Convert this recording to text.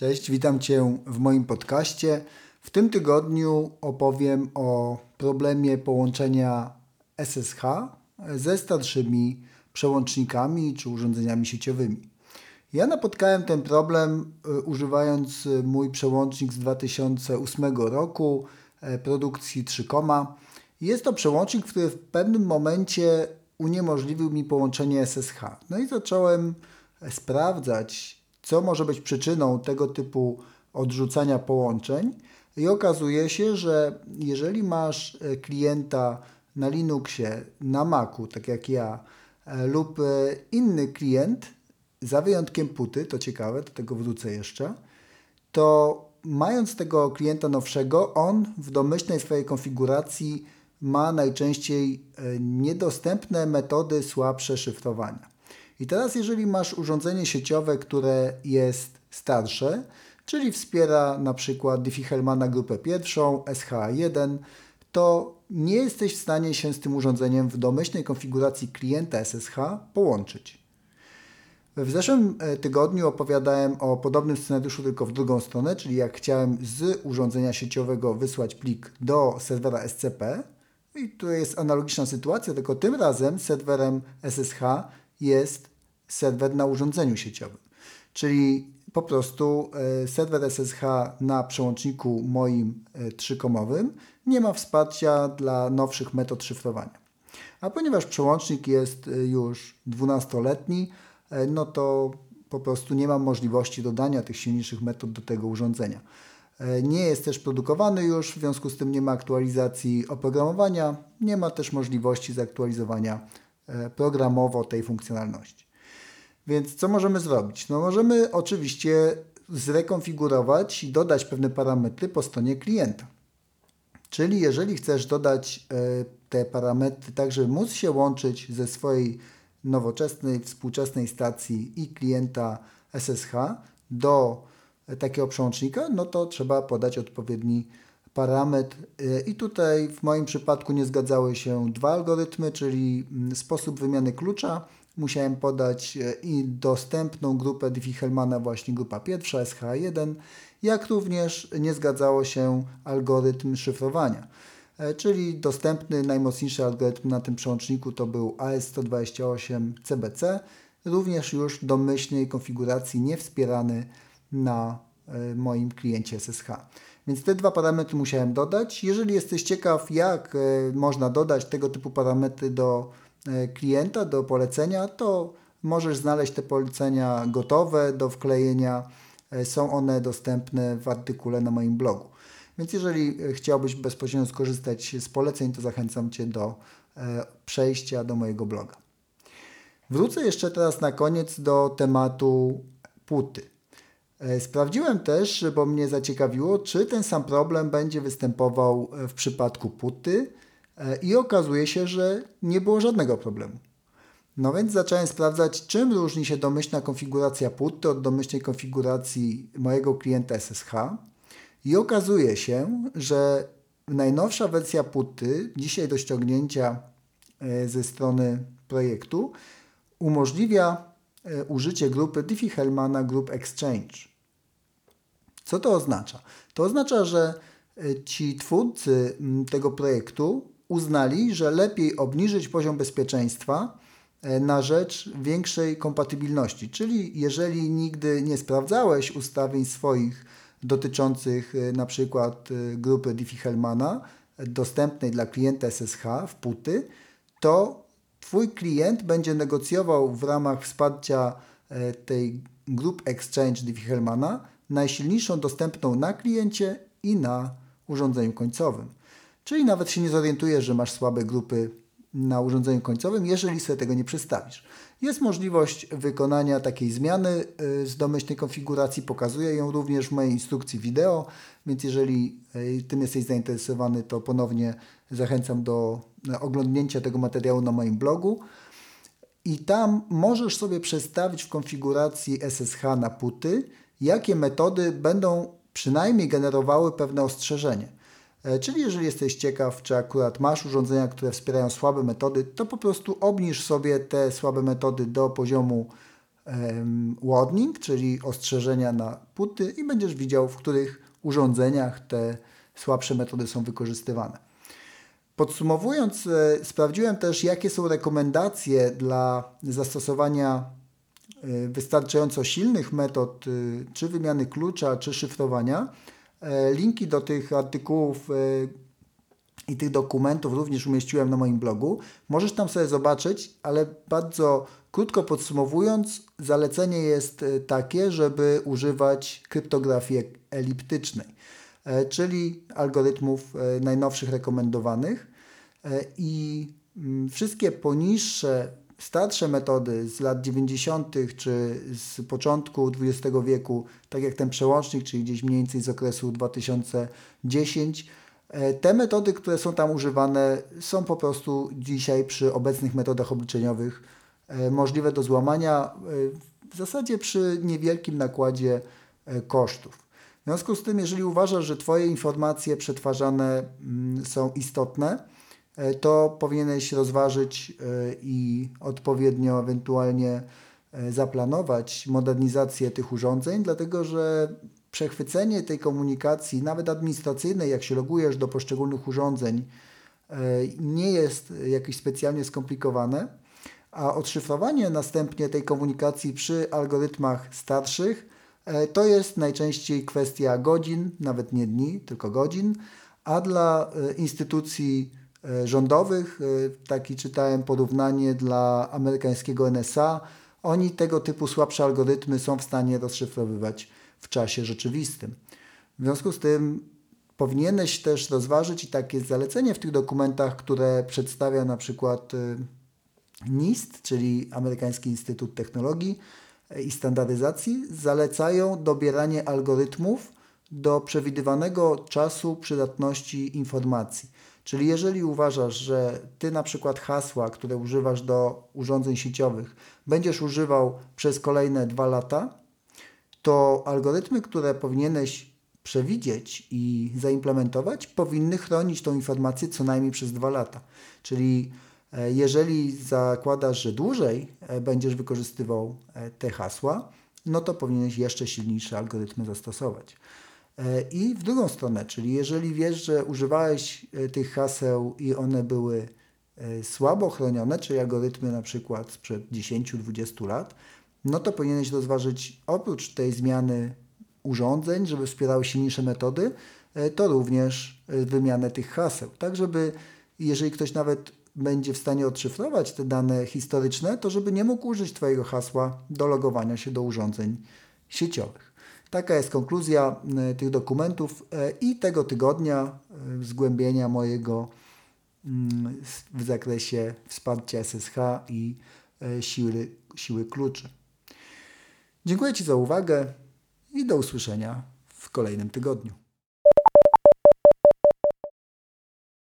Cześć, witam Cię w moim podcaście. W tym tygodniu opowiem o problemie połączenia SSH ze starszymi przełącznikami czy urządzeniami sieciowymi. Ja napotkałem ten problem y, używając mój przełącznik z 2008 roku e, produkcji 3, jest to przełącznik, który w pewnym momencie uniemożliwił mi połączenie SSH. No i zacząłem sprawdzać, co może być przyczyną tego typu odrzucania połączeń. I okazuje się, że jeżeli masz e, klienta na Linuxie, na Macu, tak jak ja, e, lub e, inny klient, za wyjątkiem puty, to ciekawe, do tego wrócę jeszcze, to mając tego klienta nowszego, on w domyślnej swojej konfiguracji ma najczęściej niedostępne metody słabsze szyfrowania. I teraz, jeżeli masz urządzenie sieciowe, które jest starsze, czyli wspiera na przykład Diffie-Hellmana grupę pierwszą, SHA1, to nie jesteś w stanie się z tym urządzeniem w domyślnej konfiguracji klienta SSH połączyć. W zeszłym e, tygodniu opowiadałem o podobnym scenariuszu, tylko w drugą stronę, czyli jak chciałem z urządzenia sieciowego wysłać plik do serwera SCP. I tu jest analogiczna sytuacja, tylko tym razem serwerem SSH jest serwer na urządzeniu sieciowym. Czyli po prostu e, serwer SSH na przełączniku moim e, trzykomowym nie ma wsparcia dla nowszych metod szyfrowania. A ponieważ przełącznik jest e, już 12-letni, no to po prostu nie mam możliwości dodania tych silniejszych metod do tego urządzenia. Nie jest też produkowany już, w związku z tym nie ma aktualizacji oprogramowania, nie ma też możliwości zaktualizowania programowo tej funkcjonalności. Więc co możemy zrobić? No możemy oczywiście zrekonfigurować i dodać pewne parametry po stronie klienta. Czyli jeżeli chcesz dodać e, te parametry tak, żeby móc się łączyć ze swojej nowoczesnej, współczesnej stacji i klienta SSH do takiego przełącznika, no to trzeba podać odpowiedni parametr. I tutaj w moim przypadku nie zgadzały się dwa algorytmy, czyli mm, sposób wymiany klucza musiałem podać e, i dostępną grupę Diffie-Hellmana, właśnie grupa pierwsza, SH1, jak również nie zgadzało się algorytm szyfrowania. E, czyli dostępny najmocniejszy algorytm na tym przełączniku to był AS128CBC, również już domyślnej konfiguracji niewspierany na e, moim kliencie SSH. Więc te dwa parametry musiałem dodać. Jeżeli jesteś ciekaw, jak można dodać tego typu parametry do E, klienta do polecenia, to możesz znaleźć te polecenia gotowe do wklejenia. E, są one dostępne w artykule na moim blogu. Więc jeżeli e, chciałbyś bezpośrednio skorzystać z poleceń, to zachęcam Cię do przejścia do mojego bloga. Wrócę jeszcze teraz na koniec do tematu płyty. Sprawdziłem też, bo mnie zaciekawiło, czy ten sam problem będzie występował w przypadku puty E, i okazuje się, że nie było żadnego problemu. No więc zacząłem sprawdzać, czym różni się domyślna konfiguracja płyty od domyślnej konfiguracji mojego klienta SSH. I okazuje się, że najnowsza wersja płyty, dzisiaj do ściągnięcia e, ze strony projektu, umożliwia e, użycie grupy Diffie-Hellmana Group Exchange. Co to oznacza? To oznacza, że ci twórcy tego projektu uznali, że lepiej obniżyć poziom bezpieczeństwa e, na rzecz większej kompatybilności. Czyli jeżeli nigdy nie sprawdzałeś ustawień swoich dotyczących e, na przykład e, grupy Diffie-Hellmana dostępnej dla klienta SSH w puty, to Twój klient będzie negocjował w ramach wsparcia tej Group Exchange Diffie-Hellmana najsilniejszą dostępną na kliencie i na urządzeniu końcowym. Czyli nawet się nie zorientujesz, że masz słabe grupy na urządzeniu końcowym, jeżeli sobie tego nie przestawisz. Jest możliwość wykonania takiej zmiany y, z domyślnej konfiguracji, pokazuję ją również w mojej instrukcji wideo, więc jeżeli y, tym jesteś zainteresowany, to ponownie zachęcam do oglądnięcia tego materiału na moim blogu. I tam możesz sobie przestawić w konfiguracji SSH na puty, jakie metody będą przynajmniej generowały pewne ostrzeżenie. E, czyli jeżeli jesteś ciekaw, czy akurat masz urządzenia, które wspierają słabe metody, to po prostu obniż sobie te słabe metody do poziomu warning, czyli ostrzeżenia na puty i będziesz widział, w których urządzeniach te słabsze metody są wykorzystywane. Podsumowując, e, sprawdziłem też, jakie są rekomendacje dla zastosowania e, wystarczająco silnych metod, czy wymiany klucza, czy szyfrowania. Linki do tych artykułów i tych dokumentów również umieściłem na moim blogu. Możesz tam sobie zobaczyć, ale bardzo krótko podsumowując, zalecenie jest takie, żeby używać kryptografii eliptycznej. E, czyli algorytmów e, najnowszych rekomendowanych e, i mm, wszystkie poniższe, starsze metody z lat 90. czy z początku XX wieku, tak jak ten przełącznik, czyli gdzieś mniej więcej z okresu 2010, te metody, które są tam używane, są po prostu dzisiaj przy obecnych metodach obliczeniowych możliwe do złamania w zasadzie przy niewielkim nakładzie kosztów. W związku z tym, jeżeli uważasz, że Twoje informacje przetwarzane mm, są istotne, e, to powinieneś rozważyć e, i odpowiednio ewentualnie e, zaplanować modernizację tych urządzeń, dlatego że przechwycenie tej komunikacji, nawet administracyjnej, jak się logujesz do poszczególnych urządzeń, nie jest jakieś specjalnie skomplikowane, a odszyfrowanie następnie tej komunikacji przy algorytmach starszych E, to jest najczęściej kwestia godzin, nawet nie dni, tylko godzin, a dla e, instytucji e, rządowych, taki czytałem porównanie dla amerykańskiego NSA, oni tego typu słabsze algorytmy są w stanie rozszyfrowywać w czasie rzeczywistym. W związku z tym powinieneś też rozważyć i takie zalecenie w tych dokumentach, które przedstawia na przykład NIST, czyli Amerykański Instytut Technologii, i standaryzacji zalecają dobieranie algorytmów do przewidywanego czasu przydatności informacji. Czyli jeżeli uważasz, że ty na przykład hasła, które używasz do urządzeń sieciowych, będziesz używał przez kolejne dwa lata, to algorytmy, które powinieneś przewidzieć i zaimplementować, powinny chronić tą informację co najmniej przez dwa lata. Czyli E, jeżeli zakładasz, że dłużej e, będziesz wykorzystywał e, te hasła, no to powinieneś jeszcze silniejsze algorytmy zastosować. I w drugą stronę, czyli jeżeli wiesz, że używałeś tych haseł i one były słabo chronione, czyli algorytmy na przykład sprzed 10-20 lat, no to powinieneś rozważyć oprócz tej zmiany urządzeń, żeby wspierały silniejsze metody, to również wymianę tych haseł, tak żeby jeżeli ktoś nawet będzie w stanie odszyfrować te dane historyczne, to żeby nie mógł użyć Twojego hasła do logowania się do urządzeń sieciowych. Taka jest konkluzja e, tych dokumentów e, i tego tygodnia e, zgłębienia mojego mm, w zakresie wsparcia SSH i siły, siły kluczy. Dziękuję Ci za uwagę i do usłyszenia w kolejnym tygodniu.